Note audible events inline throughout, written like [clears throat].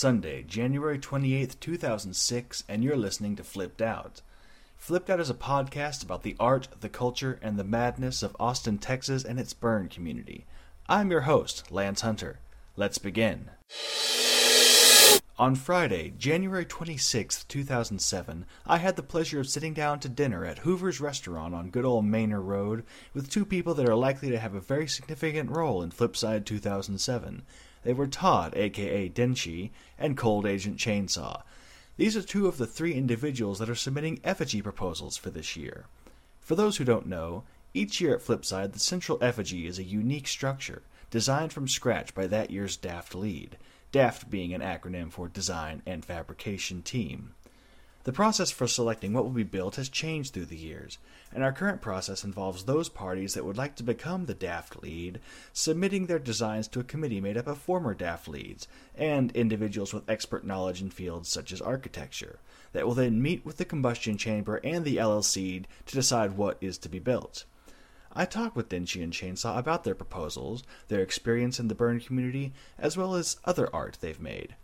Sunday, January 28th, 2006, and you're listening to Flipped Out. Flipped Out is a podcast about the art, the culture, and the madness of Austin, Texas, and its burn community. I'm your host, Lance Hunter. Let's begin. On Friday, January 26, 2007, I had the pleasure of sitting down to dinner at Hoover's Restaurant on good old Manor Road with two people that are likely to have a very significant role in Flipside 2007. They were Todd, aka Denchi, and Cold Agent Chainsaw. These are two of the three individuals that are submitting effigy proposals for this year. For those who don't know, each year at Flipside, the central effigy is a unique structure, designed from scratch by that year's DAFT lead. DAFT being an acronym for Design and Fabrication Team. The process for selecting what will be built has changed through the years, and our current process involves those parties that would like to become the DAFT lead submitting their designs to a committee made up of former DAFT leads and individuals with expert knowledge in fields such as architecture, that will then meet with the combustion chamber and the LLC to decide what is to be built. I talked with Denchi and Chainsaw about their proposals, their experience in the burn community, as well as other art they've made.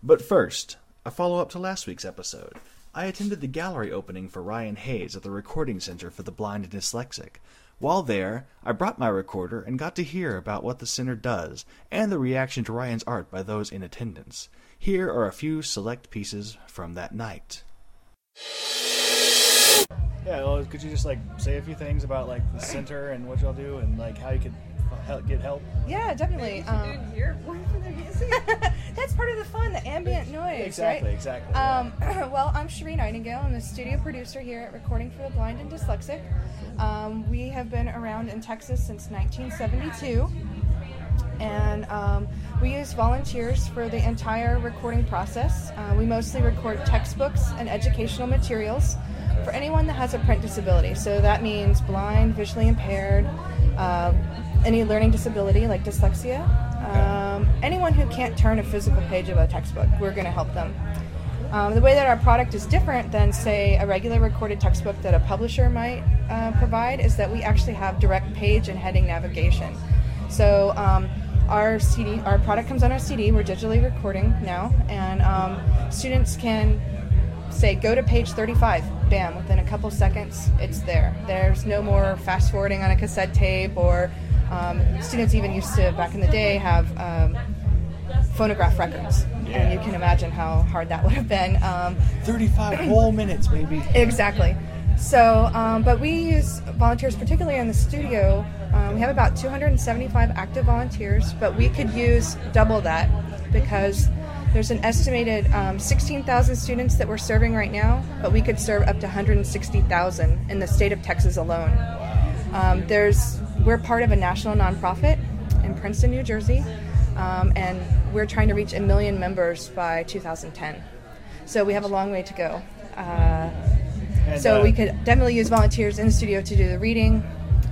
But first, a follow up to last week's episode. I attended the gallery opening for Ryan Hayes at the Recording Center for the Blind and Dyslexic. While there, I brought my recorder and got to hear about what the center does and the reaction to Ryan's art by those in attendance. Here are a few select pieces from that night. Yeah, well, could you just like say a few things about like the center and what y'all do and like how you could help, get help? Yeah, definitely. Um, [laughs] that's part of the fun, the ambient noise, Exactly, right? exactly. Um, [clears throat] well, I'm Cherie Nightingale. I'm the studio producer here at Recording for the Blind and Dyslexic. Um, we have been around in Texas since 1972, and um, we use volunteers for the entire recording process. Uh, we mostly record textbooks and educational materials for anyone that has a print disability. So that means blind, visually impaired, uh, any learning disability like dyslexia, um, anyone who can't turn a physical page of a textbook, we're going to help them. Um, the way that our product is different than, say, a regular recorded textbook that a publisher might uh, provide is that we actually have direct page and heading navigation. So um, our CD, our product comes on our CD. We're digitally recording now, and um, students can say go to page 35 bam within a couple seconds it's there there's no more fast forwarding on a cassette tape or um, students even used to back in the day have um, phonograph records and you can imagine how hard that [laughs] would have been um, 35 [clears throat] whole minutes, maybe. exactly so um, but we use volunteers particularly in the studio um, we have about 275 active volunteers but we could use double that because there's an estimated um, 16,000 students that we're serving right now, but we could serve up to 160,000 in the state of Texas alone. Um, there's we're part of a national nonprofit in Princeton, New Jersey, um, and we're trying to reach a million members by 2010. So we have a long way to go. Uh, And, so uh, we could definitely use volunteers in the studio to do the reading,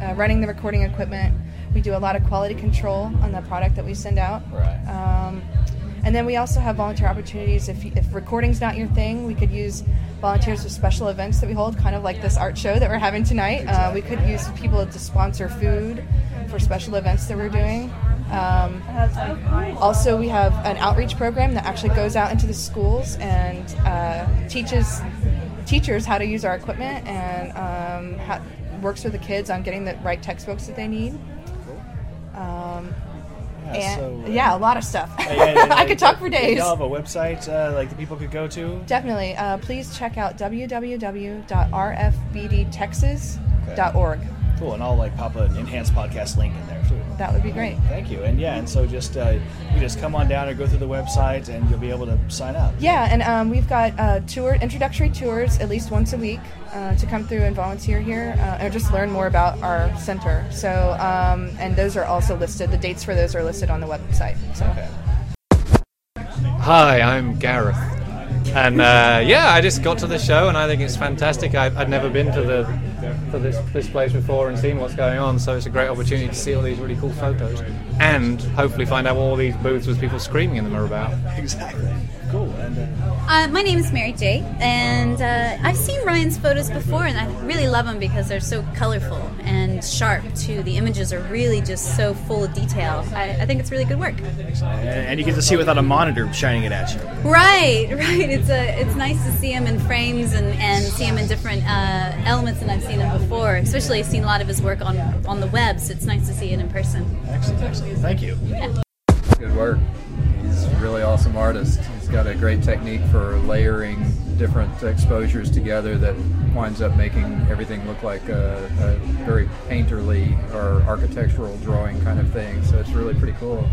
uh, running the recording equipment. We do a lot of quality control on the product that we send out. Right. Um, and then we also have volunteer opportunities. If, if recording's not your thing, we could use volunteers for special events that we hold, kind of like this art show that we're having tonight. Uh, we could use people to sponsor food for special events that we're doing. Um, also, we have an outreach program that actually goes out into the schools and uh, teaches teachers how to use our equipment and um, works with the kids on getting the right textbooks that they need. Um, and so, uh, yeah, a lot of stuff. yeah, yeah, yeah, I could talk for days. Y'all have a website uh, like the people could go to. Definitely. Uh, please check out www.rfbdtexas.org. Cool, and I'll like pop an enhanced podcast link in there too. That would be great. Thank you, and yeah, and so just uh, you just come on down or go through the website, and you'll be able to sign up. Yeah, and um, we've got uh, tour introductory tours at least once a week uh, to come through and volunteer here uh, or just learn more about our center. So, um, and those are also listed. The dates for those are listed on the website. So. Okay. Hi, I'm Gareth. And uh, yeah, I just got to the show and I think it's fantastic. I've, I'd never been to the to this this place before and seen what's going on, so it's a great opportunity to see all these really cool photos and hopefully find out what all these booths with people screaming in them are about. Exactly. Cool. And uh, Uh, my name is Mary J, and uh, I've seen Ryan's photos before, and I really love them because they're so colorful and sharp. Too, the images are really just so full of detail. I, I think it's really good work. and you get to see it without a monitor shining it at you. Right, [laughs] right. It's a it's nice to see him in frames and, and see him in different uh, elements than I've seen him before. Especially, I've seen a lot of his work on on the web, so it's nice to see it in person. excellent, excellent. Thank you. Good work. He's a really awesome artist. He's got a great technique for layering different exposures together that winds up making everything look like a, a very painterly or architectural drawing kind of thing. So it's really pretty cool.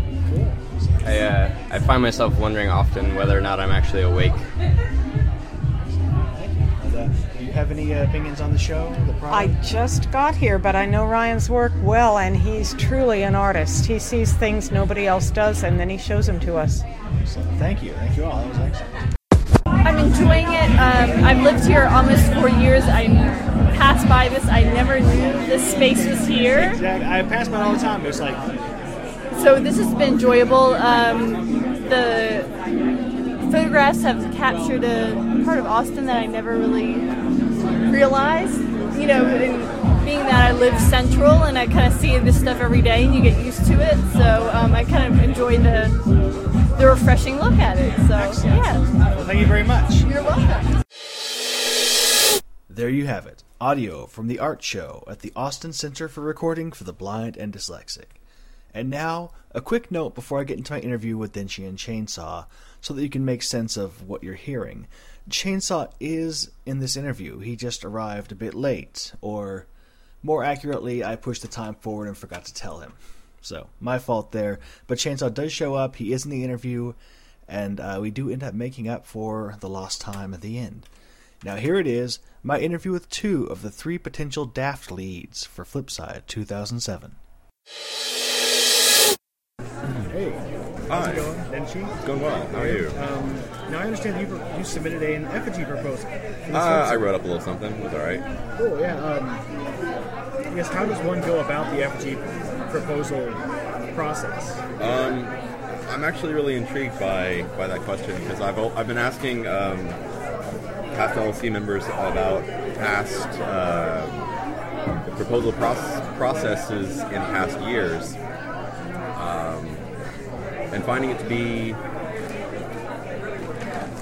I, uh, I find myself wondering often whether or not I'm actually awake. And, do you have any uh, opinions on the show? The I just got here, but I know Ryan's work well, and he's truly an artist. He sees things nobody else does, and then he shows them to us. So, thank you, thank you all. That was excellent. I'm enjoying it. Um, I've lived here almost four years. I passed by this. I never knew this space was here. Exactly. I pass by all the time. It's like So this has been enjoyable. Um, the photographs have captured a part of Austin that I never really realized. You know, in being that I live central and I kind of see this stuff every day, and you get used to it. So um, I kind of enjoy the the refreshing look at it. So yeah, well, thank you very much. you're welcome. There you have it. Audio from the art show at the Austin Center for Recording for the Blind and Dyslexic. And now, a quick note before I get into my interview with Denshi and Chainsaw, so that you can make sense of what you're hearing. Chainsaw is in this interview. He just arrived a bit late, or more accurately, I pushed the time forward and forgot to tell him. So, my fault there. But Chainsaw does show up, he is in the interview, and uh, we do end up making up for the lost time at the end. Now, here it is my interview with two of the three potential Daft leads for Flipside 2007. Hey, Hi. It going? Denshi? It's going well. How are you? Um, now, I understand you, you submitted an effigy proposal. Uh, I wrote up a little something. It was all right. Cool, yeah. Um, I guess, how does one go about the effigy proposal process? Um, I'm actually really intrigued by, by that question because I've, I've been asking um, past LLC members about past uh, proposal proce- processes in past years um, and finding it to be.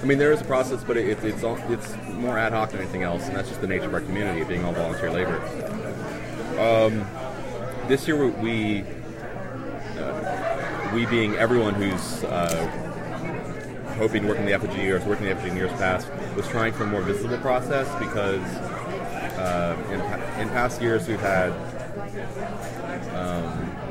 I mean, there is a process, but it, it's all, it's more ad hoc than anything else, and that's just the nature of our community, being all volunteer labor. Um, this year we uh, we being everyone who's uh, hoping to work in the effigy or working in the effigy in years past was trying for a more visible process because uh, in, in past years we've had um,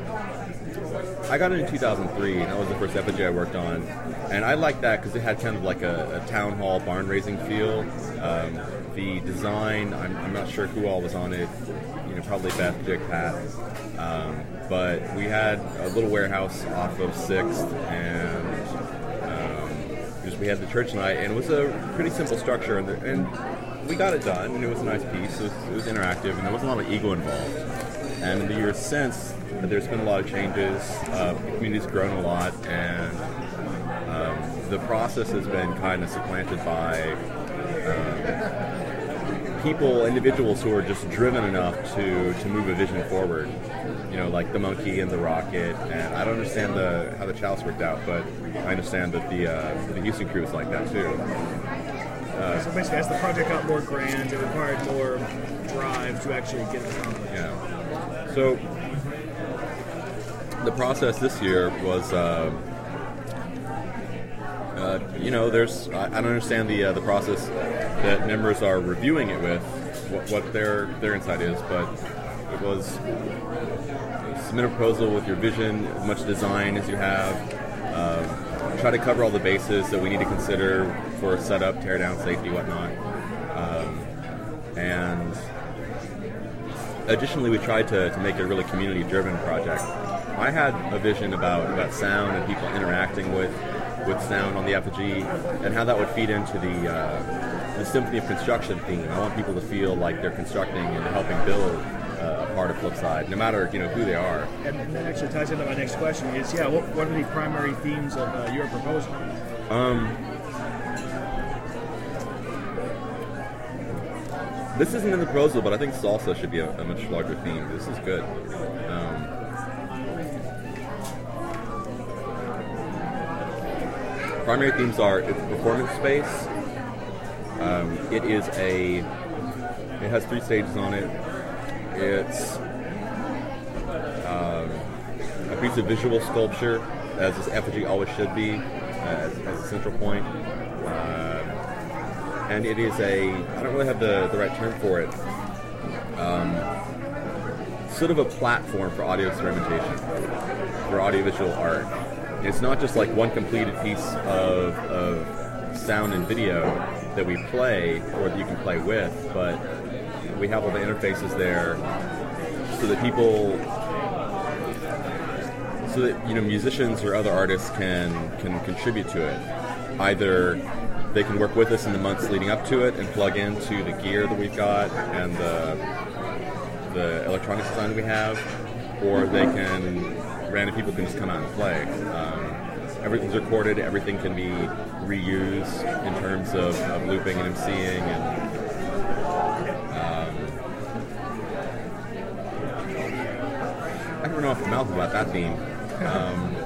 I got it in 2003 and that was the first effigy I worked on and I liked that because it had kind of like a, a town hall barn raising feel um, the design I'm, I'm not sure who all was on it you know probably Beth Dick Pat um, but we had a little warehouse off of Sixth, and um, we had the church night, and it was a pretty simple structure, and, the, and we got it done, and it was a nice piece. It was, it was interactive, and there wasn't a lot of ego involved. And in the years since, there's been a lot of changes. Uh, the community's grown a lot, and um, the process has been kind of supplanted by um, people, individuals who are just driven enough to, to move a vision forward. You know, like the monkey and the rocket. And I don't understand the how the chalice worked out, but I understand that the uh, the Houston crew is like that too. Uh, So basically, as the project got more grand, it required more drive to actually get it accomplished. Yeah. So the process this year was, uh, uh, you know, there's I, don't understand the uh, the process that members are reviewing it with, what, what their their insight is, but it was submit a proposal with your vision, as much design as you have. Uh, try to cover all the bases that we need to consider for setup, teardown, safety, whatnot. Um, and additionally, we tried to, to make it a really community-driven project. I had a vision about, about sound and people interacting with with sound on the effigy, and how that would feed into the uh, the symphony of construction theme. I want people to feel like they're constructing and helping build uh, a part of Flipside, no matter you know who they are. And, and that actually ties into my next question: is yeah, what, what are the primary themes of uh, your proposal? Um, This isn't in the proposal, but I think salsa should be a, a much larger theme. This is good. Um, primary themes are it's performance space. Um, it is a. It has three stages on it. It's um, a piece of visual sculpture, as this effigy always should be, as, as a central point. And it is a. I don't really have the, the right term for it. Um, sort of a platform for audio experimentation, for audiovisual art. It's not just like one completed piece of, of sound and video that we play or that you can play with, but we have all the interfaces there so that people so that you know musicians or other artists can can contribute to it either they can work with us in the months leading up to it and plug into the gear that we've got and the the electronics design we have or they can random people can just come out and play um, everything's recorded everything can be reused in terms of, of looping and emceeing and I don't know off the mouth about that theme. Um, [laughs]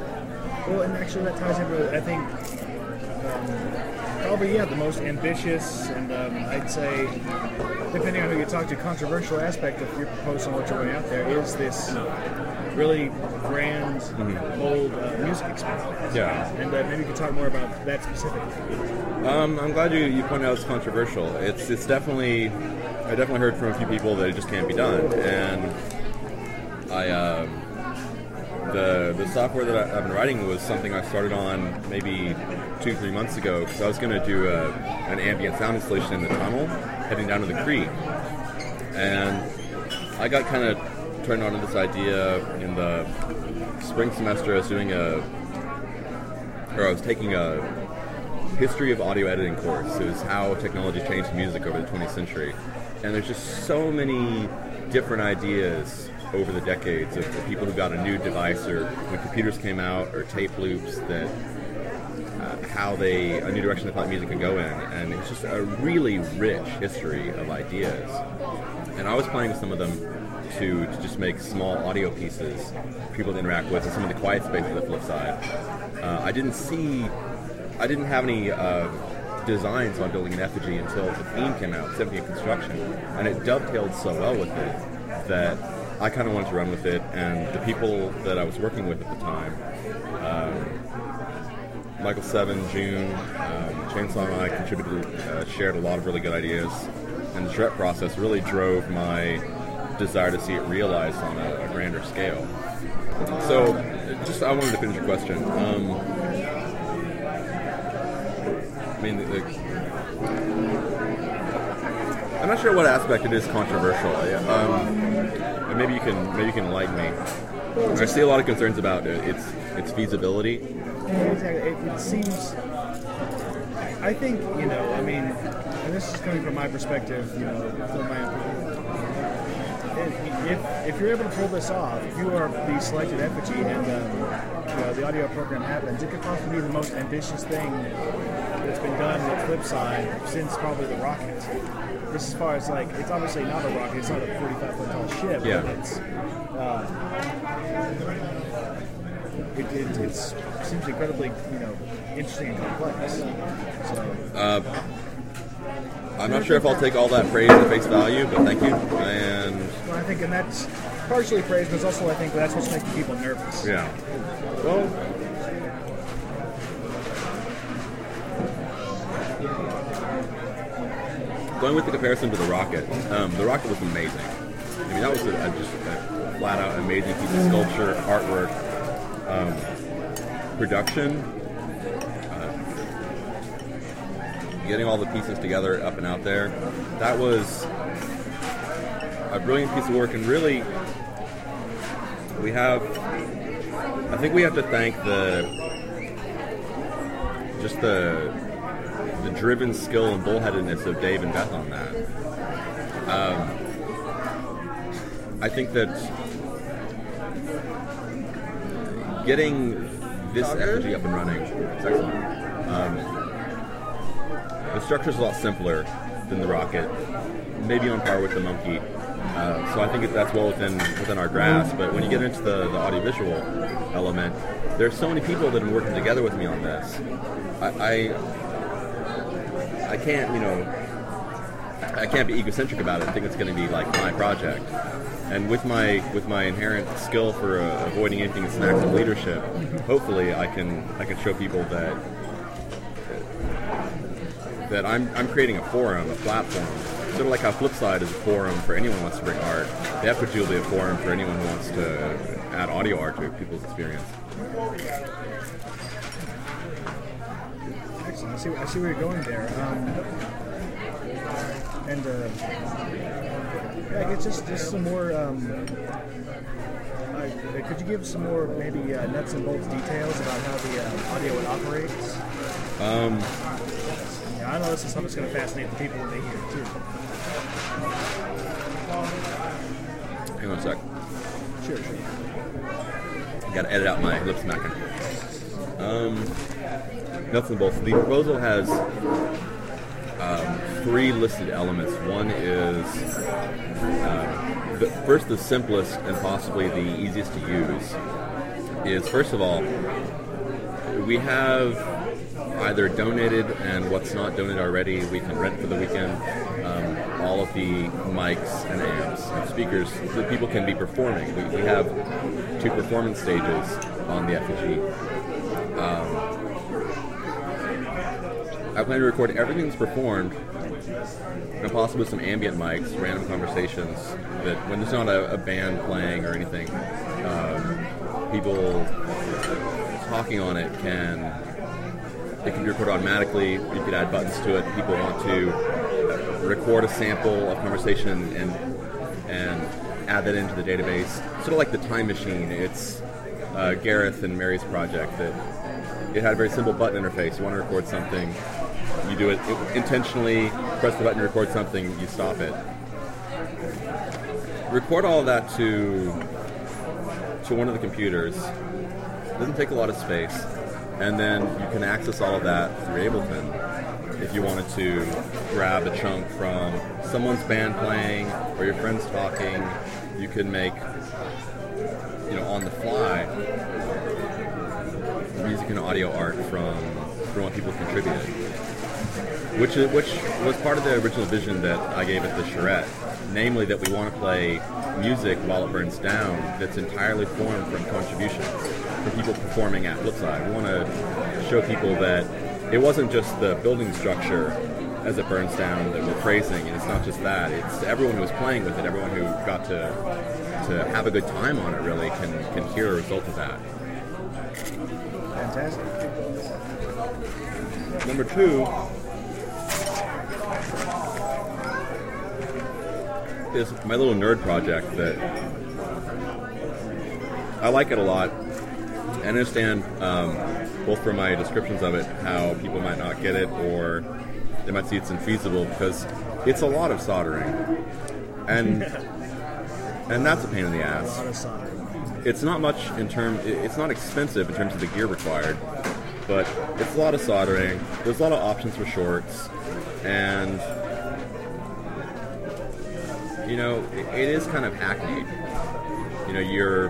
Well, and actually, that ties into, I think, um, probably, yeah, the most ambitious and um, I'd say, depending on who you talk to, controversial aspect of your proposal and what you're going out there is this really grand, bold uh, music experience Yeah. And uh, maybe you could talk more about that specifically. um, I'm glad you, you pointed out it's controversial. It's it's definitely I definitely heard from a few people that it just can't be done, and I um, the the software that I, I've been writing was something I started on maybe two three months ago because I was going to do a, an ambient sound installation in the tunnel heading down to the creek, and I got kind of turned on to this idea in the spring semester. I was doing a or I was taking a history of audio editing course. It was how technology changed music over the 20th century. And there's just so many different ideas over the decades of, of people who got a new device or when computers came out or tape loops that uh, how they a new direction they thought music could go in. And it's just a really rich history of ideas. And I was playing with some of them to, to just make small audio pieces for people to interact with and some of the quiet space of the flip side. Uh, I didn't see I didn't have any uh, designs on building an effigy until the theme came out, Symphony of Construction, and it dovetailed so well with it that I kind of wanted to run with it. And the people that I was working with at the time, um, Michael Seven, June, um, Chainsaw and I contributed, uh, shared a lot of really good ideas, and the charrette process really drove my desire to see it realized on a, a grander scale. So, just I wanted to finish your question. Um, I mean, the, the, I'm not sure what aspect it is controversial. Um, maybe you can maybe you can enlighten me. I see a lot of concerns about it, its its feasibility. Exactly. It, it seems. I think you know. I mean, and this is coming from my perspective. You know, from my. If, if you're able to pull this off, if you are the selected effigy and um, you know, the audio program happens, it could possibly be the most ambitious thing been done with Flipside since probably the rocket. Just as far as like, it's obviously not a rocket, it's not a 45 foot tall ship, Yeah. but it's. Uh, it, it it's, seems incredibly, you know, interesting and complex. So, Uh, I'm not sure if I'll take all that praise at face value, but thank you. And well, I think, and that's partially praise, but it's also I think that's what's making people nervous. yeah, well, going with the comparison to the rocket, um, the rocket was amazing. I mean, that was a, a, just a flat out amazing piece of sculpture, artwork, um, production, uh, getting all the pieces together up and out there. That was a brilliant piece of work, and really, we have. I think we have to thank the just the the driven skill and bullheadedness of Dave and Beth on that. Um, I think that getting this effigy up and running is excellent. Um, the structure's a lot simpler. than the Rocket, maybe on par with the Monkey. Uh, so I think that's well within within our grasp. But when you get into the, the audiovisual element, there's so many people that have been working together with me on this. I, I I can't, you know, I can't be egocentric about it. I think it's going to be like my project. And with my with my inherent skill for uh, avoiding anything that's an act of leadership, hopefully I can I can show people that that I'm, I'm creating a forum, a platform. Sort of like how Flipside is a forum for anyone who wants to bring art. The will be a forum for anyone who wants to add audio art to people's experience. See, I see where you're going there. Um, and uh, yeah, I guess just just some more. Um, uh, could you give some more maybe uh, nuts and bolts details about how the uh, audio it operates? Um, yeah, I know this is something that's going to fascinate the people when they hear it too. hang on a sec. Sure, sure. Got to edit out my lip smacking. Um, nuts and bolts. The proposal has um, three listed elements. One is uh, the, first the simplest and possibly the easiest to use. Is first of all, we have either donated and what's not donated already, we can rent for the weekend. Um, all of the mics and amps and speakers that people can be performing. We, we have two performance stages on the effigy. Um, I plan to record everything that's performed, and possibly some ambient mics, random conversations. That when there's not a, a band playing or anything, um, people talking on it can it can be recorded automatically. You could add buttons to it. People want to record a sample of conversation and and add that into the database. Sort of like the time machine. It's uh, Gareth and Mary's project that it had a very simple button interface. You want to record something, you do it intentionally, press the button to record something, you stop it. Record all that to to one of the computers. It doesn't take a lot of space, and then you can access all of that through Ableton. If you wanted to grab a chunk from someone's band playing or your friends talking, you can make you know on the fly music and audio art from from what people contributed, which is, which was part of the original vision that I gave at the charrette, namely that we want to play music while it burns down that's entirely formed from contributions from people performing at Flipside. We want to show people that it wasn't just the building structure as it burns down that we're praising, and it's not just that. It's everyone who was playing with it, everyone who got to to have a good time on it. Really can can hear a result of that. Fantastic. Number two is my little nerd project that I like it a lot. I understand um, both from my descriptions of it how people might not get it or they might see it's infeasible because it's a lot of soldering, and [laughs] and that's a pain in the ass. A lot of soldering. It's not much in term. It's not expensive in terms of the gear required, but it's a lot of soldering. There's a lot of options for shorts, and you know it, it is kind of hackneyed. You know, you're.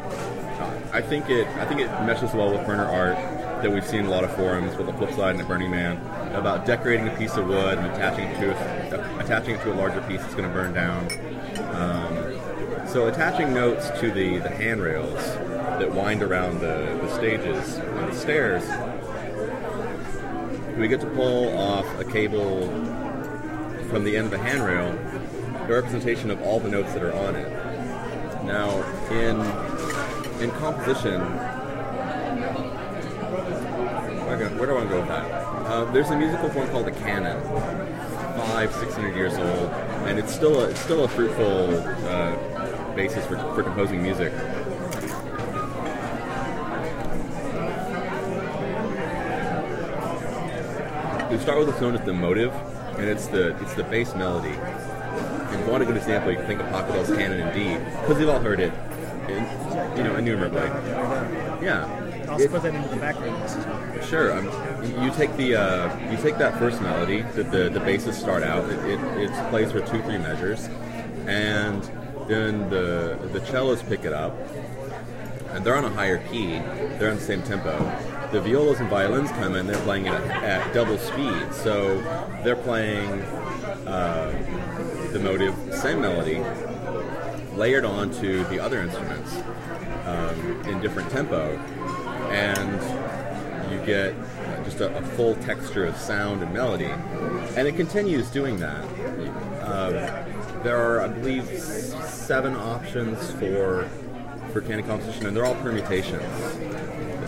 I think it. I think it meshes well with burner art that we've seen a lot of forums with the flip side and the Burning Man about decorating a piece of wood and attaching it to a, attaching it to a larger piece that's going to burn down. Um, so attaching notes to the, the handrails that wind around the, the stages and the stairs, we get to pull off a cable from the end of the handrail, a representation of all the notes that are on it. Now, in in composition, where do I- where do I want to go with that? Uh, there's a musical form called the canon, five, six hundred years old, and it's still a, it's still a fruitful uh, basis for, for composing music. We start with what's known as the motive, and it's the it's the bass melody. If you want a good example, you can think of Pachelbel's Canon in D, because we've all heard it, in, you know, innumerably. Yeah, also It- put that into the background. This is what- Sure. Um, you take the uh, you take that first melody that the the basses start out. It, it, it plays for two three measures, and then the the cellos pick it up, and they're on a higher key. They're on the same tempo. The violas and violins come in. They're playing it at, at double speed. So they're playing uh, the motive, same melody, layered onto the other instruments um, in different tempo, and you get just a, a full texture of sound and melody, and it continues doing that. Um, there are, I believe, seven options for for candy composition, and they're all permutations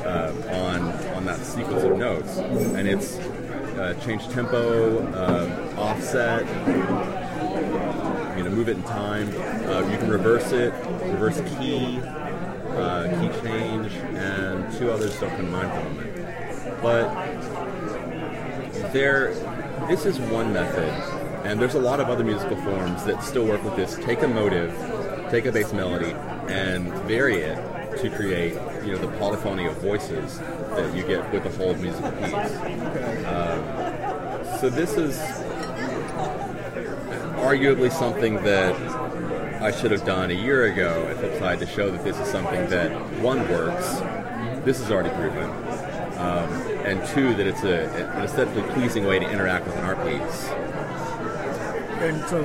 uh, on on that sequence of notes, and it's uh, change tempo, uh, offset, you know, move it in time. Uh, you can reverse it, reverse key, uh, key change, and two others don't come to mind for the moment. But there, this is one method, and there's a lot of other musical forms that still work with this. Take a motive, take a bass melody, and vary it to create, you know, the polyphony of voices that you get with the whole musical piece. Um, so this is arguably something that I should have done a year ago at Flipside to show that this is something that one works. This is already proven, um, and two that it's a an aesthetically pleasing way to interact with an art piece. And so,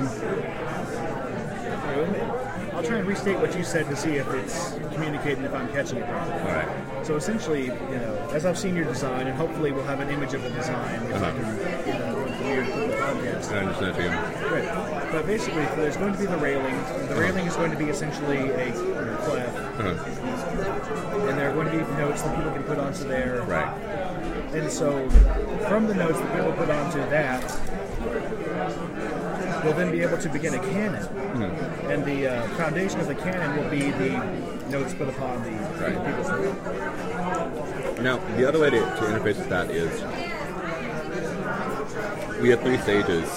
I'll try and restate what you said to see if it's communicating if I'm catching it properly. All right. So essentially, you know, as I've seen your design, and hopefully we'll have an image of the design Uh-huh. can the podcast. I understand. Right. But basically, there's going to be the railing. The railing is going to be essentially a clef, Uh-huh. and there are going to be notes that people can put onto there. Right. And so, from the notes that people put onto that, we'll then be able to begin a canon. Mhm. And the uh, foundation of the canon will be the notes put upon the, Right. people's throat. Now, the other way to, to interface with that is we have three stages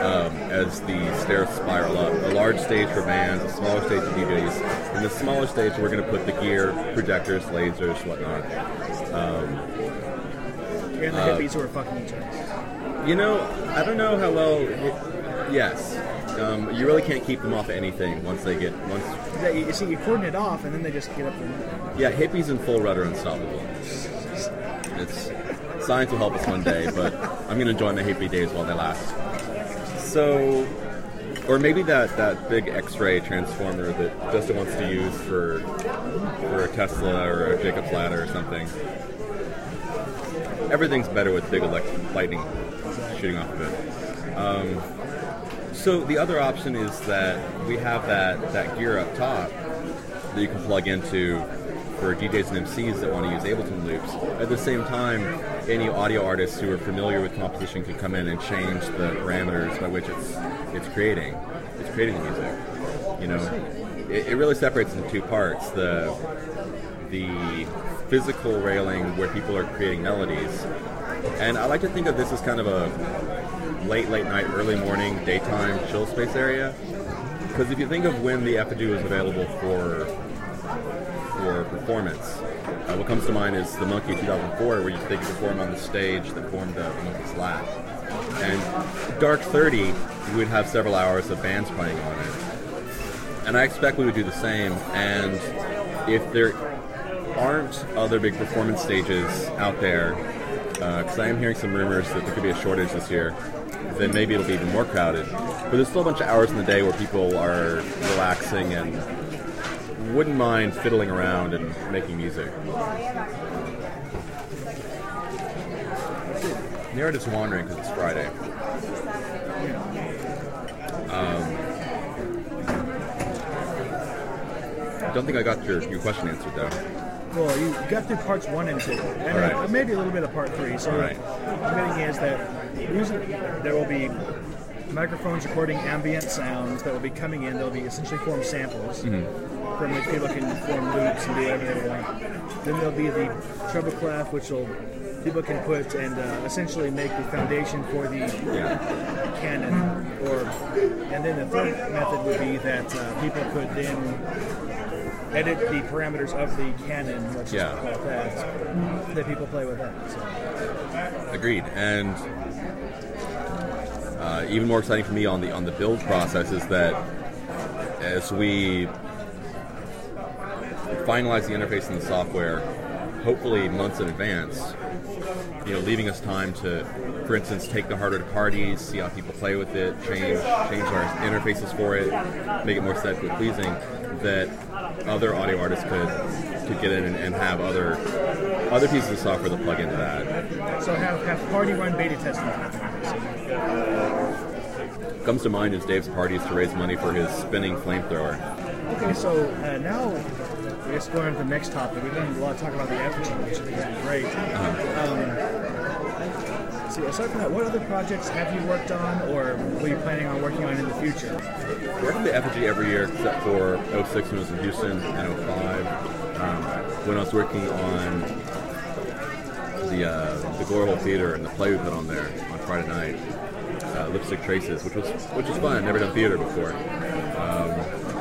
um, as the stairs spiral up. A large stage for bands, a smaller stage for DJs. In the smaller stage, we're going to put the gear, projectors, lasers, whatnot. Um, And the uh, hippies who are fucking each other. You know, I don't know how well. It, yes, um, you really can't keep them off of anything once they get once. Yeah, you, you see, you cordon it off, and then they just get up and. Yeah, hippies in full rudder unstoppable. It's science will help us one day, but I'm gonna enjoy my hippie days while they last. So, or maybe that that big X-ray transformer that Justin wants to use for for a Tesla or a Jacob's ladder or something. Everything's better with big elect- lightning shooting off of it. Um, so the other option is that we have that, that gear up top that you can plug into for DJs and MCs that want to use Ableton loops. At the same time, any audio artists who are familiar with composition can come in and change the parameters by which it's it's creating it's creating the music. You know, it, it really separates into two parts: the the physical railing where people are creating melodies, and I like to think of this as kind of a late, late night, early morning, daytime chill space area. Because if you think of when the Effigy was available for performance, uh, what comes to mind is the Monkey 2004, where you, they could perform on the stage that formed the Monkey's lap. And Dark 30, we would have several hours of bands playing on it. And I expect we would do the same. And if there aren't other big performance stages out there, because I am hearing some rumors that there could be a shortage this year, then maybe it'll be even more crowded. But there's still a bunch of hours in the day where people are relaxing and wouldn't mind fiddling around and making music. Narrative's wandering because it's Friday. Um, I don't think I got your, your question answered though. Well, you got through parts one and two, and right. uh, maybe a little bit of part three. So right. the main thing is that there will be microphones recording ambient sounds that will be coming in. They'll be essentially form samples Mhm. From which people can form loops and do whatever they want. Then there'll be the treble clef, which will people can put and uh, essentially make the foundation for the canon. Or and then the third method would be that uh, people could then edit the parameters of the canon, let's just Yeah. call that, that people play with that. So. Agreed. And uh, even more exciting for me on the on the build process is that as we finalize the interface and the software, hopefully months in advance, you know, leaving us time to, for instance, take the hardware to parties, see how people play with it, change change our interfaces for it, make it more aesthetically pleasing. That other audio artists could could get in and, and have other other pieces of software that plug into that. So have, have party run beta testing. comes to mind is Dave's parties to raise money for his spinning flamethrower. Okay, so uh, now Going on to the next topic. We've done a lot of talk about the effigy, which I think is great. Um, see, aside from that, what other projects have you worked on, or were you planning on working on in the future? Worked on the effigy every year except for 06 when I was in Houston and 05 um, when I was working on the uh, the Glory Hole Theater and the play we put on there on Friday night, uh, Lipstick Traces, which was which was fun. Never done theater before. Um,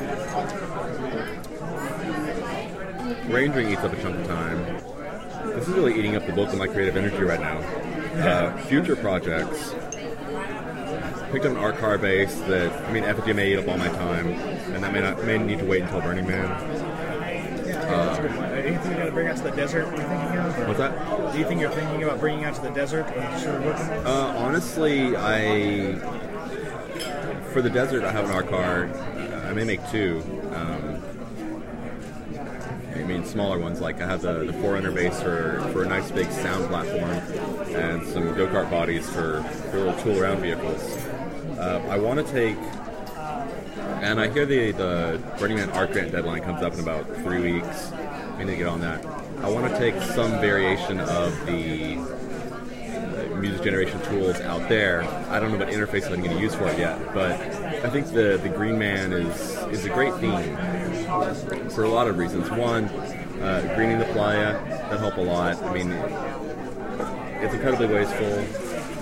Rangering eats up a chunk of time. This is really eating up the bulk of my creative energy right now. Uh, future projects. Picked up an art car base that I mean Effigy may eat up all my time, and that may not may need to wait until Burning Man. Yeah, okay, that's a good point. Uh, Anything you're going to bring out to the desert? You're thinking of? or- What's that? Do you think you're thinking about bringing out to the desert? Or sort of working? Uh, honestly, I for the desert I have an art car. I may make two. Smaller ones. Like I have the the Forerunner base for for a nice big sound platform, and some go kart bodies for for little tool around vehicles. Uh, I want to take. And I hear the, the Burning Man art grant deadline comes up in about three weeks. We need to get on that. I want to take some variation of the music generation tools out there. I don't know what interface I'm going to use for it yet, but I think the the Green Man is is a great theme for a lot of reasons. One, uh, greening the playa that help a lot. I mean, it's incredibly wasteful.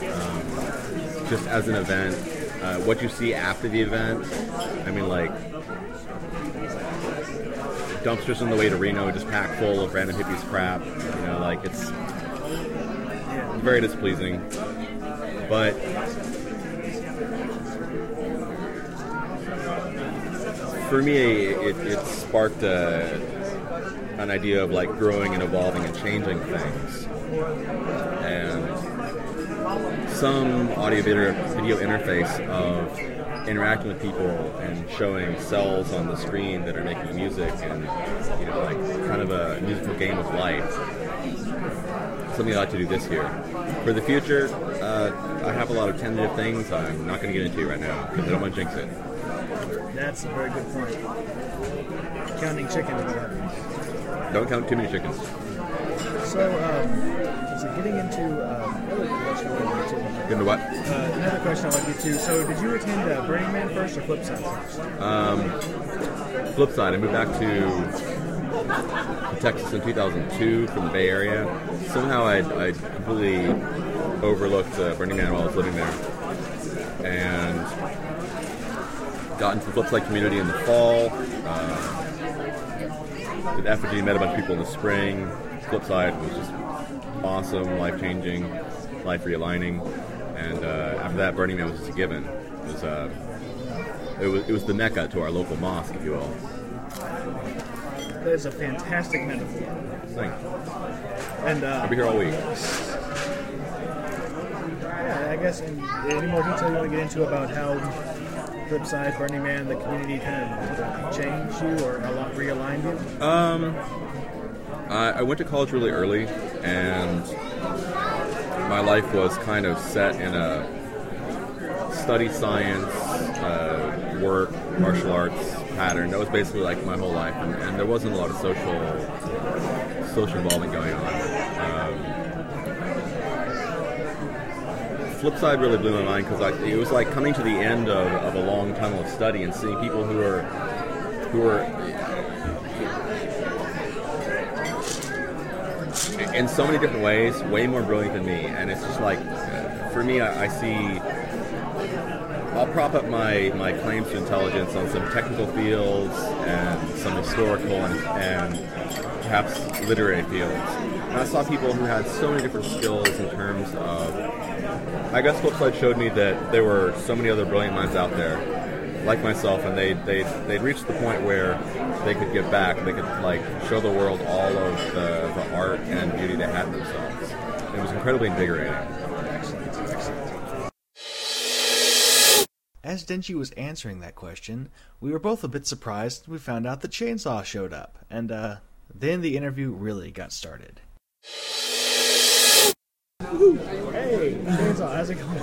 Um, just as an event, uh, what you see after the event, I mean, like dumpsters on the way to Reno just packed full of random hippies crap. You know, like it's very displeasing. But for me, it, it sparked a, an idea of like growing and evolving and changing things. And some audio video, video interface of interacting with people and showing cells on the screen that are making music and you know like kind of a musical game of life something I'd like to do this year. For the future, uh, I have a lot of tentative things I'm not going to get into right now because I don't want to jinx it. That's a very good point. Counting chickens. Don't count too many chickens. So, um, so getting into uh, another question I want to to. Into what? Uh, another question I want to get to. So, did you attend uh, Burning Man first or Flipside first? Um, flip side, I moved back to Texas in 2002 from the Bay Area. Somehow I, I completely overlooked uh, Burning Man while I was living there. And got into the Flipside community in the fall. Uh, did Effigy, met a bunch of people in the spring. Flipside was just awesome, life changing, life realigning. And uh, after that, Burning Man was just a given. It was, uh, it was, it was the mecca to our local mosque, if you will. That is a fantastic metaphor. Thing. And uh, I'll be here all week. yeah, I guess in, any more detail you want to get into about how Flipside, Burning Man, the community kind of changed you or a lot realigned you? Um, I, I went to college really early, and my life was kind of set in a study science, uh, work, martial arts pattern. That was basically like my whole life, and, and there wasn't a lot of social social involvement going on. Um, flip side really blew my mind because it was like coming to the end of, of a long tunnel of study and seeing people who are who are in so many different ways way more brilliant than me and it's just like for me I, I see I'll prop up my, my claims to intelligence on some technical fields and some historical and, and perhaps literary fields. And I saw people who had so many different skills in terms of. I guess Flipside showed me that there were so many other brilliant minds out there, like myself, and they they they'd reached the point where they could give back. They could like show the world all of the, the art and beauty they had in themselves. It was incredibly invigorating. As Denji was answering that question, we were both a bit surprised when we found out that Chainsaw showed up, and uh, then the interview really got started. Hey, Chainsaw, how's it going?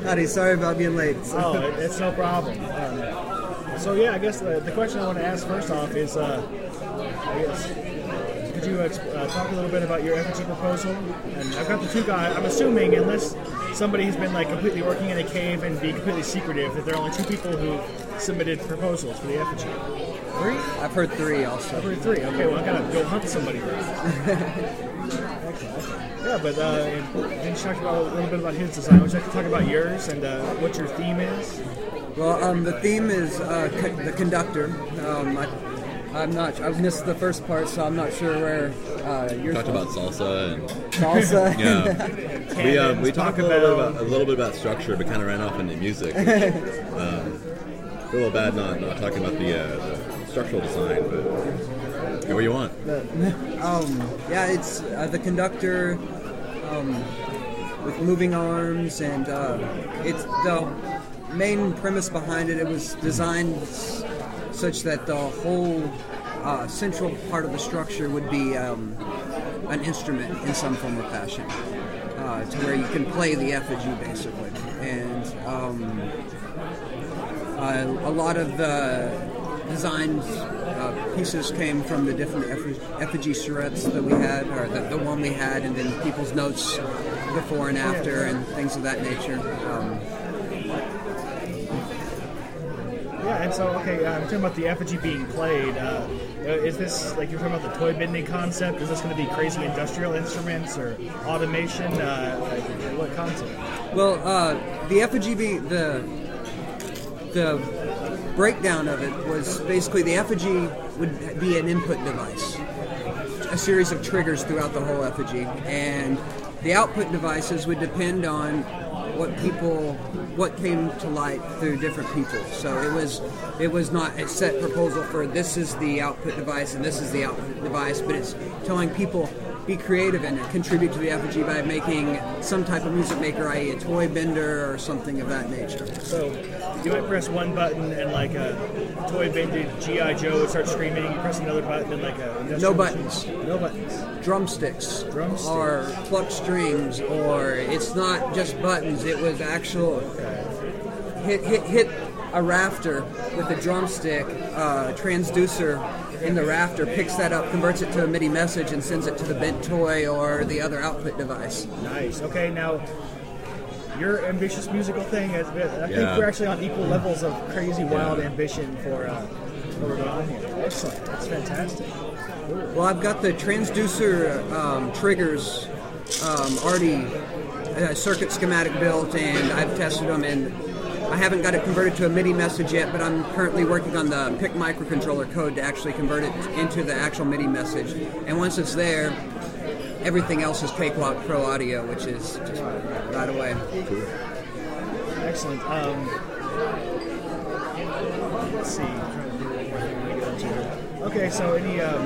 [laughs] Howdy, sorry about being late. [laughs] oh, it, it's no problem. Um, so yeah, I guess the, the question I want to ask first off is, uh, I guess, could you uh, talk a little bit about your effigy proposal? And I've got the two guys. I'm assuming, unless somebody has been like completely working in a cave and being completely secretive, that there are only two people who submitted proposals for the effigy. Three? I've heard three also. I've heard three. Okay, well I gotta go hunt somebody. [laughs] Yeah, but uh, and you talked about a little bit about his design. Would you like to talk about yours and uh, what your theme is? Well, um, the theme is uh, co- the conductor. Um, I, I'm not. I've missed the first part, so I'm not sure where uh, yours. talked about salsa and Salsa. [laughs] yeah. [laughs] we uh, we talked a little bit about a little bit about structure, but kind of ran off into music. Which, [laughs] um, a little bad not not talking about the, uh, the structural design, but what you want. um, yeah, it's uh, the conductor um, with moving arms, and uh, it's the main premise behind it. It was designed s- such that the whole uh, central part of the structure would be um, an instrument in some form or fashion, uh, to where you can play the effigy basically, and. Um, uh, a lot of the designs uh, pieces came from the different effigy, charrettes that we had, or the, the one we had, and then people's notes before and after, and things of that nature. Um, Yeah, and so okay, uh, I'm talking about the effigy being played. Uh, uh, is this like you're talking about the toy bending concept? Is this going to be crazy industrial instruments or automation? Uh, what concept? well, uh, the effigy, be, the the breakdown of it was basically the effigy would be an input device, a series of triggers throughout the whole effigy, and the output devices would depend on what people what came to light through different people. So it was it was not a set proposal for this is the output device and this is the output device but it's telling people be creative and contribute to the effigy by making some type of music maker i.e. a toy bender or something of that nature So you might press one button and like a toy bended GI Joe would start screaming. You press another button and like a No machine- buttons. No buttons. drumsticks, Drumsticks. or pluck strings, or it's not just buttons. It was actual hit hit hit a rafter with a drumstick. Uh, transducer in the rafter picks that up, converts it to a MIDI message, and sends it to the bent toy or the other output device. Nice. Okay, now your ambitious musical thing. Is, I think we're actually on equal levels of crazy, wild ambition for uh, what we're going on here. Excellent. That's fantastic. Well, I've got the transducer um, triggers um, already uh, circuit schematic built, and I've tested them, and I haven't got it converted to a MIDI message yet, but I'm currently working on the PIC microcontroller code to actually convert it into the actual MIDI message. And once it's there, everything else is Cakewalk Pro Audio, which is just right away. Excellent. Um, let's see. Okay, so any um,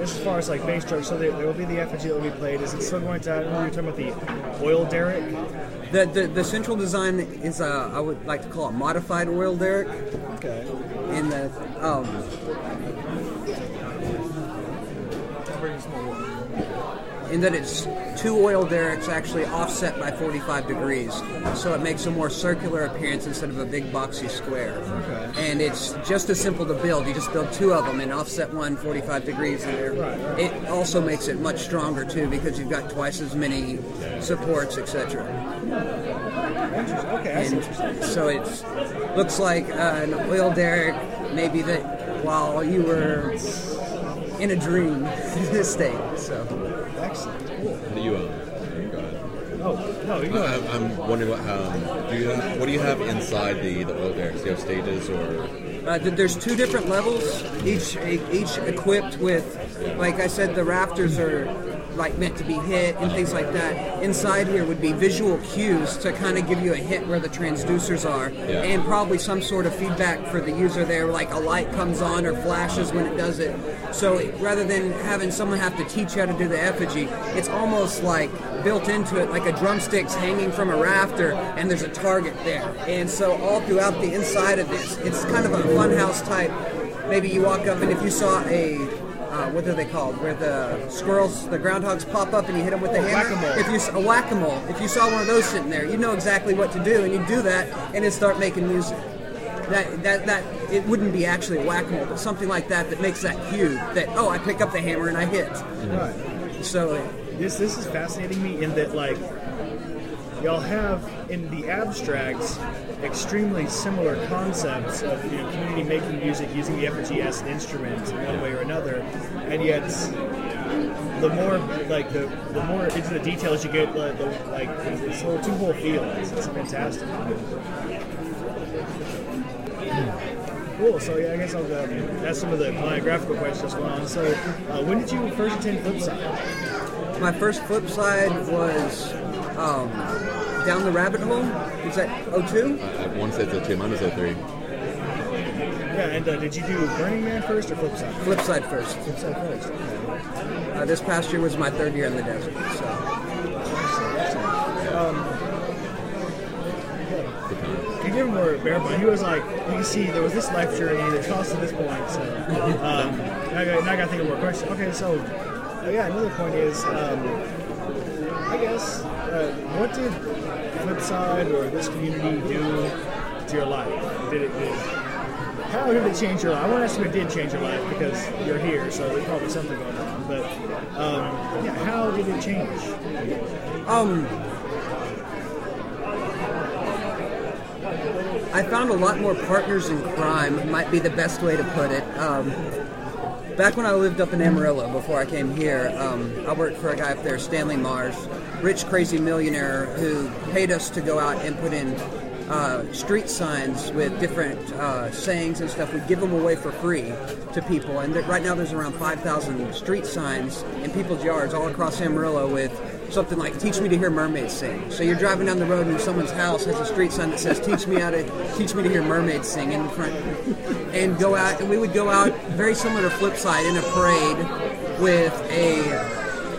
as far as like bass drum, so there, there will be the effigy that will be played. Is it still going to? I know you were talking about the oil derrick. The, the, the central design is, uh, I would like to call it modified oil derrick. Okay. In the, um, in that it's two oil derricks actually offset by 45 degrees, so it makes a more circular appearance instead of a big boxy square. Okay. And it's just as simple to build. You just build two of them and offset one 45 degrees, and they're- it also makes it much stronger too because you've got twice as many supports, etc. Okay, And so it looks like uh, an oil derrick, maybe that while you were in a dream [laughs] state. So Excellent. Cool. What do you own? Go ahead. Oh no, you go I, ahead. I'm wondering what um, do you have, what do you have inside the the oil derricks? Do you have stages or Uh, there's two different levels, each each equipped with, like I said, the rafters are like meant to be hit and things like that. Inside here would be visual cues to kind of give you a hint where the transducers are, Yeah. and probably some sort of feedback for the user there, like a light comes on or flashes when it does it. So rather than having someone have to teach you how to do the effigy, it's almost like built into it, like a drumstick's hanging from a rafter, and there's a target there. And so all throughout the inside of this, it's kind of a funhouse type. Maybe you walk up and if you saw a uh, what are they called? Where the squirrels, the groundhogs pop up and you hit them with the hammer. whack-a-mole. If you a whack-a-mole, if you saw one of those sitting there, you know exactly what to do, and you do that, and it start making music. That that that it wouldn't be actually a whack-a-mole, but something like that that makes that cue that oh I pick up the hammer and I hit. Right. So This this is fascinating me in that like y'all have in the abstracts extremely similar concepts of you know community making music using the effigy as an instrument in one way or another, and yet the more like the the more into the details you get, like, the, like this whole two whole feel. It's, it's fantastic. Cool. So yeah, I guess I'll ask some of the biographical questions going on. So, uh, when did you first attend Flipside? my first Flipside was um, down the rabbit hole. Was that 02? I want to say it's 02. mine was a three. Yeah, and uh, did you do Burning Man first or Flipside? Flip side first. Flipside first. Uh, this past year was my third year in the desert. So. Um, Can you give him more barebone? He was like, you can see there was this life journey that caused to this point. So um, now, I got, now I got to think of more questions. Okay, so uh, yeah, another point is, um, I guess, uh, what did Flipside or this community do to your life? Did it? Did, how did it change your life? I want to ask if it did change your life because you're here, so there's probably something going on. But um, yeah, how did it change? Um, I found a lot more partners in crime, might be the best way to put it. Um, back when I lived up in Amarillo before I came here, um, I worked for a guy up there, Stanley Marsh, rich, crazy millionaire who paid us to go out and put in uh, street signs with different uh, sayings and stuff. We'd give them away for free to people. And right now there's around 5,000 street signs in people's yards all across Amarillo with something like "Teach me to hear mermaids sing." So you're driving down the road and someone's house has a street sign that says "Teach me how to teach me to hear mermaids sing" in front, and go out. And we would go out very similar to Flipside in a parade with a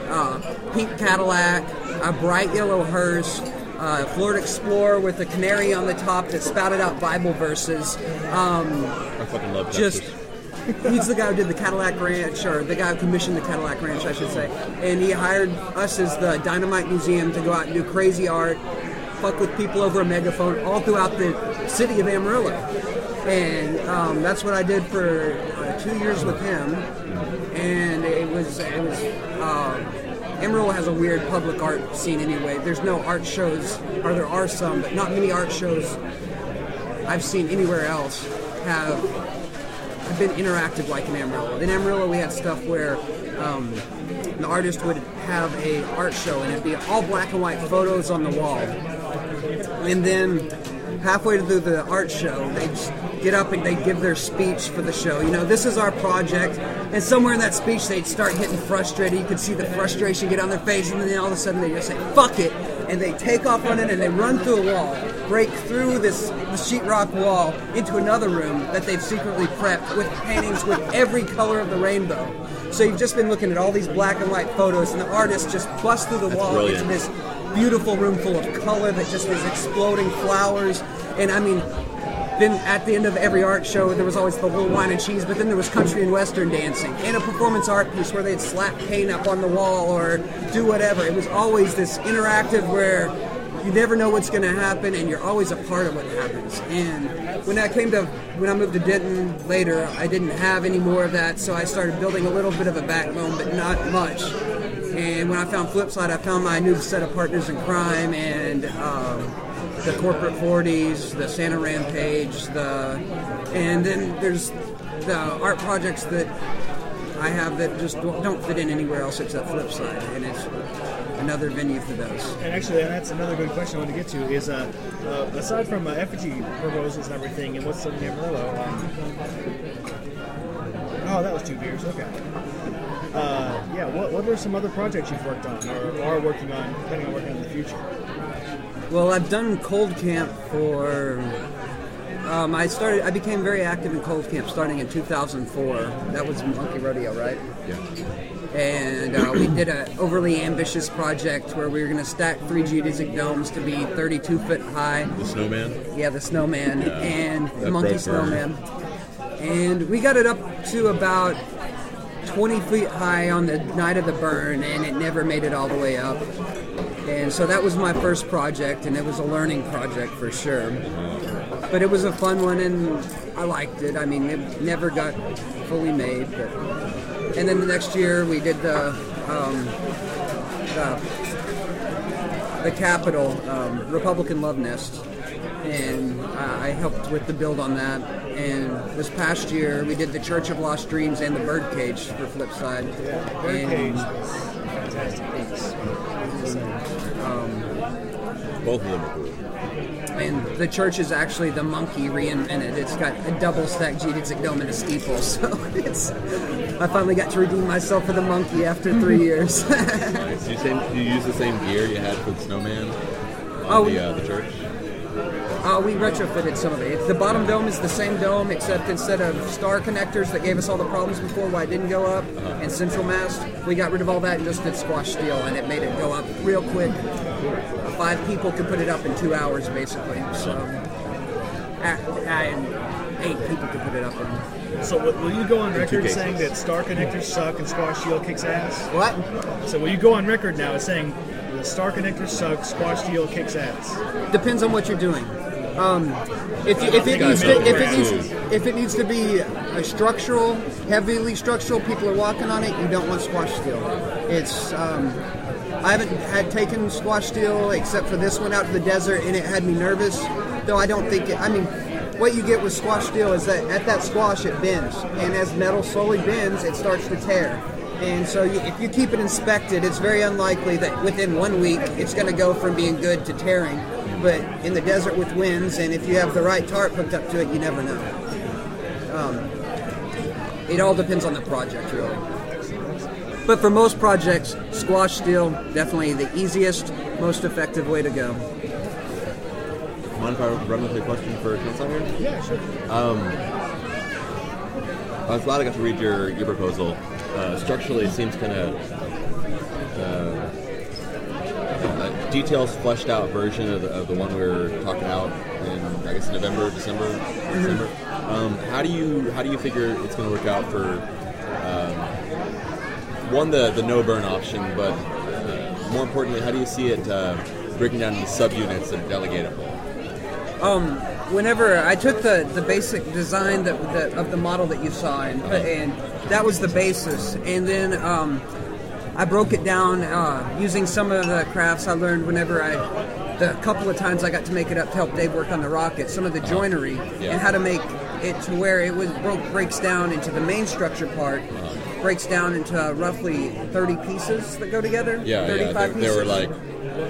uh, pink Cadillac, a bright yellow hearse. Uh, Florida Explorer with a canary on the top that spouted out Bible verses. Um, I fucking love just. He's the guy who did the Cadillac Ranch, or the guy who commissioned the Cadillac Ranch, I should say. And he hired us as the Dynamite Museum to go out and do crazy art, fuck with people over a megaphone all throughout the city of Amarillo. And um, that's what I did for uh, two years with him. And it was it was. Uh, Amarillo has a weird public art scene anyway. There's no art shows, or there are some, but not many art shows I've seen anywhere else have have been interactive like in Amarillo. In Amarillo, we had stuff where um, the artist would have a art show and it'd be all black and white photos on the wall, and then halfway through the art show, they'd get up and they'd give their speech for the show. You know, this is our project, and somewhere in that speech, they'd start getting frustrated. You could see the frustration get on their face, and then all of a sudden, they just say "fuck it," and they take off running and they run through a wall, break through this the sheetrock wall into another room that they've secretly prepped with paintings with every color of the rainbow. So you've just been looking at all these black and white photos, and the artist just busts through the wall brilliant. into this beautiful room full of color that just was exploding flowers. And I mean, then at the end of every art show, there was always the little wine and cheese, but then there was country and western dancing and a performance art piece where they'd slap paint up on the wall or do whatever. It was always this interactive where you never know what's going to happen and you're always a part of what happens. And when I came to, when I moved to Denton later, I didn't have any more of that, so I started building a little bit of a backbone, but not much. And when I found Flipside, I found my new set of partners in crime and um, the corporate 40s, the Santa Rampage, the and then there's the art projects that I have that just don't don't fit in anywhere else except Flipside, and it's another venue for those. And actually, and that's another good question I want to get to is uh, uh, aside from uh, effigy proposals and everything, and what's the name Um, oh, that was two beers. Okay. Uh, yeah. What, what are some other projects you've worked on or are working on, planning on working on in the future? Well, I've done Cold Camp for. Um, I started. I became very active in Cold Camp starting in 2004. That was Monkey Rodeo, right? Yeah. And uh, we did an overly ambitious project where we were going to stack three geodesic domes to be 32 foot high. The snowman. Yeah, the snowman Yeah. and the monkey snowman. And we got it up to about 20 feet high on the night of the burn, and it never made it all the way up. And so that was my first project, and it was a learning project for sure. But it was a fun one, and I liked it. I mean, it never got fully made. But... And then the next year, we did the um, the, the Capitol um, Republican Love Nest, and I I helped with the build on that. And this past year, we did the Church of Lost Dreams and the Birdcage for Flipside. Birdcage And, fantastic um, Both of them are cool. And the church is actually the monkey reinvented. It's got a double stacked geodesic dome and a steeple, [laughs] so it's. I finally got to redeem myself for the monkey after three [laughs] years. Nice. You, same, you use the same gear you had for the snowman on Oh, the, uh, the church? Uh, we retrofitted some of it. The bottom dome is the same dome, except instead of star connectors that gave us all the problems before why it didn't go up, and central mast, we got rid of all that and just did squash steel, and it made it go up real quick. Five people could put it up in two hours, basically. So, and eight people could put it up in. So will- will you go on record saying that star connectors suck and squash steel kicks ass? What? So will you go on record now as saying the star connectors suck, squash steel kicks ass? Depends on what you're doing. Um, if, you, if it needs to, if it needs if it needs to be a structural, heavily structural, people are walking on it. You don't want squash steel. It's um, I haven't had taken squash steel except for this one out to the desert, and it had me nervous. Though I don't think it. I mean, what you get with squash steel is that at that squash it bends, and as metal slowly bends, it starts to tear. And so, you, if you keep it inspected, it's very unlikely that within one week it's going to go from being good to tearing. But in the desert with winds, and if you have the right tarp hooked up to it, you never know. Um, it all depends on the project, really. But for most projects, squash steel definitely the easiest, most effective way to go. Mind if I run with a question for Council here? Yeah, sure. Um, I was glad I got to read your, your proposal. Uh, structurally, it seems kind of uh, a details fleshed out version of the, of the one we were talking out in I guess November, December, December. Um, how do you how do you figure it's going to work out for um, one the the no burn option, but uh, more importantly, how do you see it uh, breaking down into subunits and delegatable? Um, whenever I took the, the basic design that, that of the model that you saw, and, put, and that was the basis, and then um, I broke it down uh, using some of the crafts I learned whenever I, the couple of times I got to make it up to help Dave work on the rocket, some of the joinery Yeah. and how to make it to where it was broke breaks down into the main structure part. Breaks down into roughly 30 pieces that go together. Yeah, yeah. There, pieces. there were like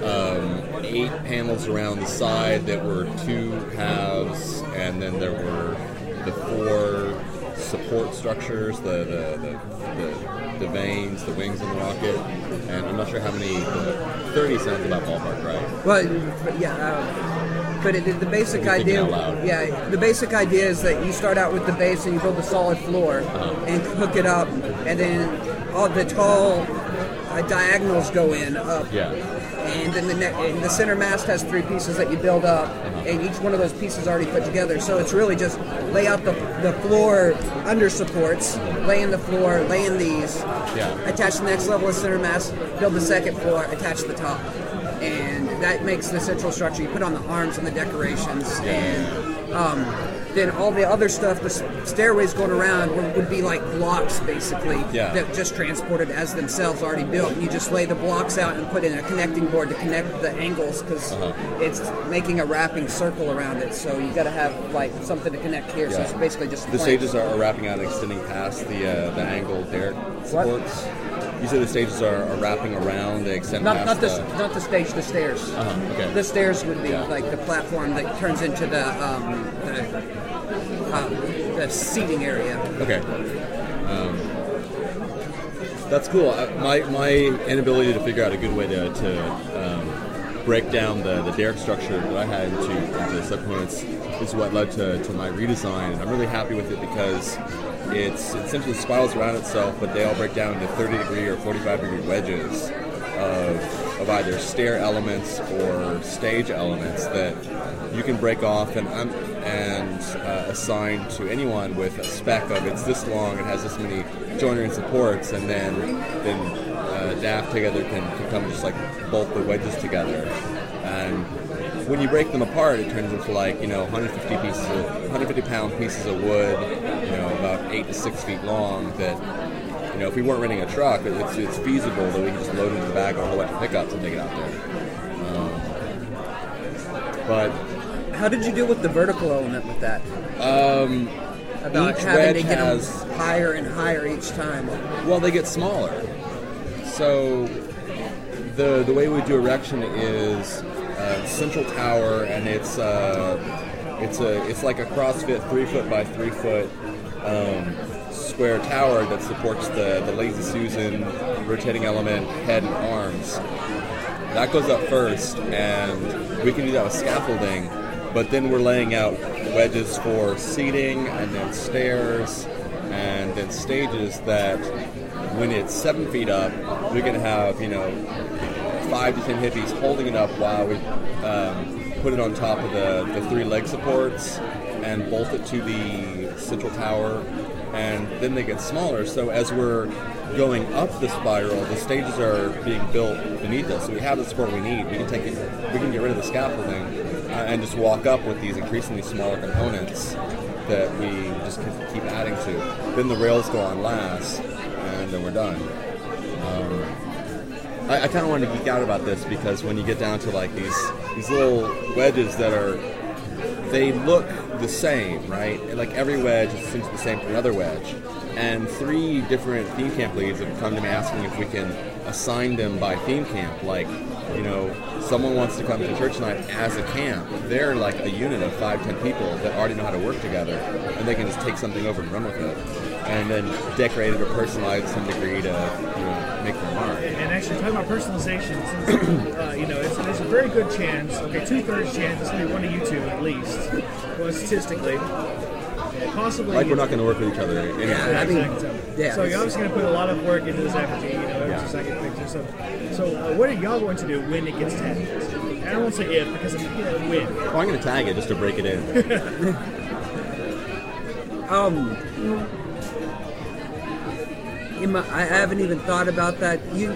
um, eight panels around the side that were two halves, and then there were the four support structures, the the, the, the, the vanes, the wings, and the rocket. And I'm not sure how many. Thirty sounds about ballpark, right? Well, but yeah, uh, but it, the basic idea, yeah, the basic idea is that you start out with the base and you build a solid floor Uh-huh. and hook it up, and then all the tall uh, diagonals go in up. Yeah. And then the ne- and the center mast has three pieces that you build up, and each one of those pieces already put together. So it's really just lay out the, the floor under supports, lay in the floor, lay in these, Yeah. attach the next level of center mast, build the second floor, attach the top. And that makes the central structure. You put on the arms and the decorations, and Um, then all the other stuff, the stairways going around, would, would be like blocks basically Yeah. that just transported as themselves already built. You just lay the blocks out and put in a connecting board to connect the angles because Uh-huh. it's making a wrapping circle around it. So you got to have like something to connect here. So it's basically just The planks. stages are, wrapping out and extending past the uh, the angled derrick supports. You said the stages are, are wrapping around, they extend Not, not the, the. not the stage, the stairs. Uh-huh, okay. The stairs would be Yeah. like the platform that turns into the um, the, um, the seating area. Okay. Um, that's cool. Uh, my my inability to figure out a good way to, to um, break down the, the derrick structure that I had into, into subcomponents is what led to, to my redesign. And I'm really happy with it because it's it essentially spirals around itself, but they all break down into 30 degree or 45 degree wedges of, of either stair elements or stage elements that you can break off and un- and uh, assign to anyone with a spec of it's this long, it has this many joinery and supports, and then then uh, DAF together can, can come just like bolt the wedges together. And when you break them apart, it turns into like you know 150 pieces of 150 pound pieces of wood, you know about eight to six feet long. That you know if we weren't renting a truck, it's it's feasible that we can just load into the back of a whole bunch of pickups and take it out there. Um, but How did you deal with the vertical element with that? um, About each having to get has them higher and higher each time. well, they get smaller. So the the way we do erection is central tower, and it's uh, it's a it's like a CrossFit three foot by three foot um, square tower that supports the the lazy Susan rotating element head and arms. That goes up first, and we can do that with scaffolding. But then we're laying out wedges for seating, and then stairs, and then stages that when it's seven feet up, we can have, you know, five to ten hippies holding it up while we um, put it on top of the, the three leg supports and bolt it to the central tower. And then they get smaller. So as we're going up the spiral, the stages are being built beneath us. So we have the support we need. We can take it. We can get rid of the scaffolding uh, and just walk up with these increasingly smaller components that we just keep- keep adding to. Then the rails go on last, and then we're done. I, I kind of wanted to geek out about this because when you get down to like these these little wedges that are, they look the same, right? Like every wedge essentially the same from another wedge. And three different theme camp leads have come to me asking if we can assign them by theme camp. Like, you know, someone wants to come to church night as a camp. They're like a unit of five, ten people that already know how to work together, and they can just take something over and run with it, and then decorate it or personalize it to some degree to, you know, make them mark. And actually, talking about personalization, since, [clears throat] uh, you know, it's, there's a very good chance, okay, two thirds chance, it's going to be one of you two at least, well, statistically. Possibly. Like we're not going to work with each other. Anyway. Yeah, exactly. yeah, So you're obviously going to put a lot of work into this effigy, you know, every Yeah. second picture. So, so uh, what are y'all going to do when it gets tagged? And I won't say if because you know when. Well, I'm going to tag it just to break it in. [laughs] Um, in my, I haven't even thought about that. You,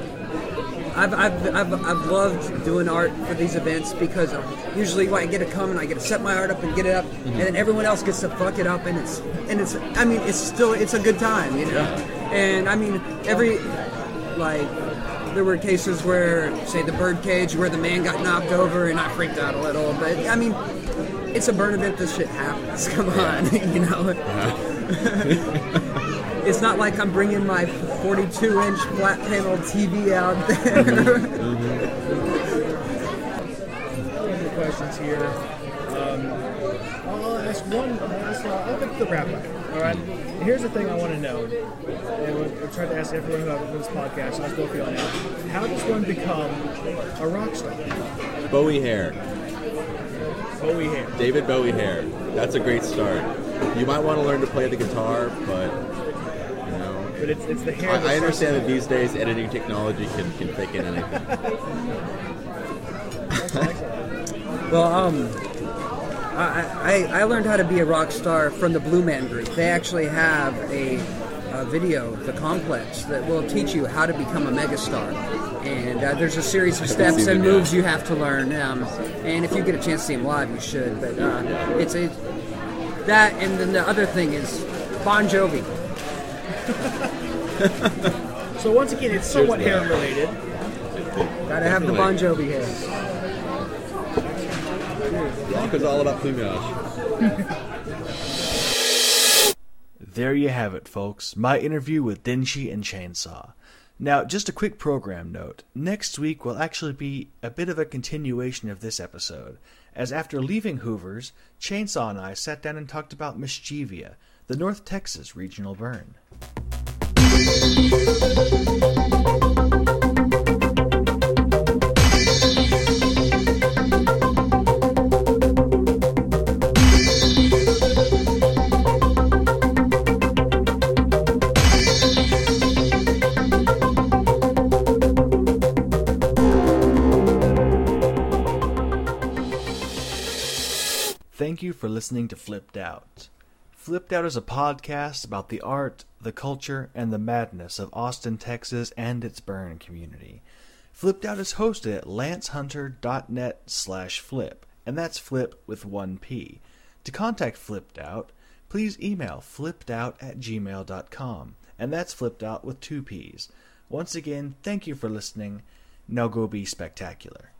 I've, I've, I've, I've loved doing art for these events because usually when I get to come and I get to set my art up and get it up, and then everyone else gets to fuck it up, and it's and it's. I mean, it's still it's a good time, you know. And I mean, every like there were cases where, say, the bird cage where the man got knocked over, and I freaked out a little. But I mean, it's a burn event. This shit happens. [laughs] Come on, [laughs] you know. Uh-huh. [laughs] it's not like I'm bringing my 42 inch flat panel TV out there. [laughs] Couple of questions here. Um, I'll ask one. I'll, ask, I'll get to the wrap up. All right. Here's the thing I want to know, and we'll, we'll to ask everyone who has this podcast. I'll both of y'all now. How does one become a rock star? Bowie hair. Bowie hair. David Bowie hair. That's a great start. You might want to learn to play the guitar, but you know. But it's, it's the hair. I, I understand that these days editing technology can, can fake in anything. [laughs] well, um, I, I, I learned how to be a rock star from the Blue Man Group. They actually have a, a video, The Complex, that will teach you how to become a megastar. And uh, there's a series of steps and moves you have to learn. Um, and if you get a chance to see them live, you should. But uh, it's a that, and then the other thing is Bon Jovi. [laughs] So once again, it's somewhat hair related. Gotta have the Bon Jovi hair. Rock is all about plumage. There you have it, folks. My interview with Denshi and Chainsaw. Now, just a quick program note. Next week will actually be a bit of a continuation of this episode, as after leaving Hoover's, Chainsaw and I sat down and talked about Mischievia, the North Texas regional burn. Thank you for listening to Flipped Out. Flipped Out is a podcast about the art, the culture, and the madness of Austin, Texas, and its burn community. Flipped Out is hosted at lancehunter.net slash flip, and that's flip with one P. To contact Flipped Out, please email flippedout at gmail.com, and that's flipped out with two P's. Once again, thank you for listening. Now go be spectacular.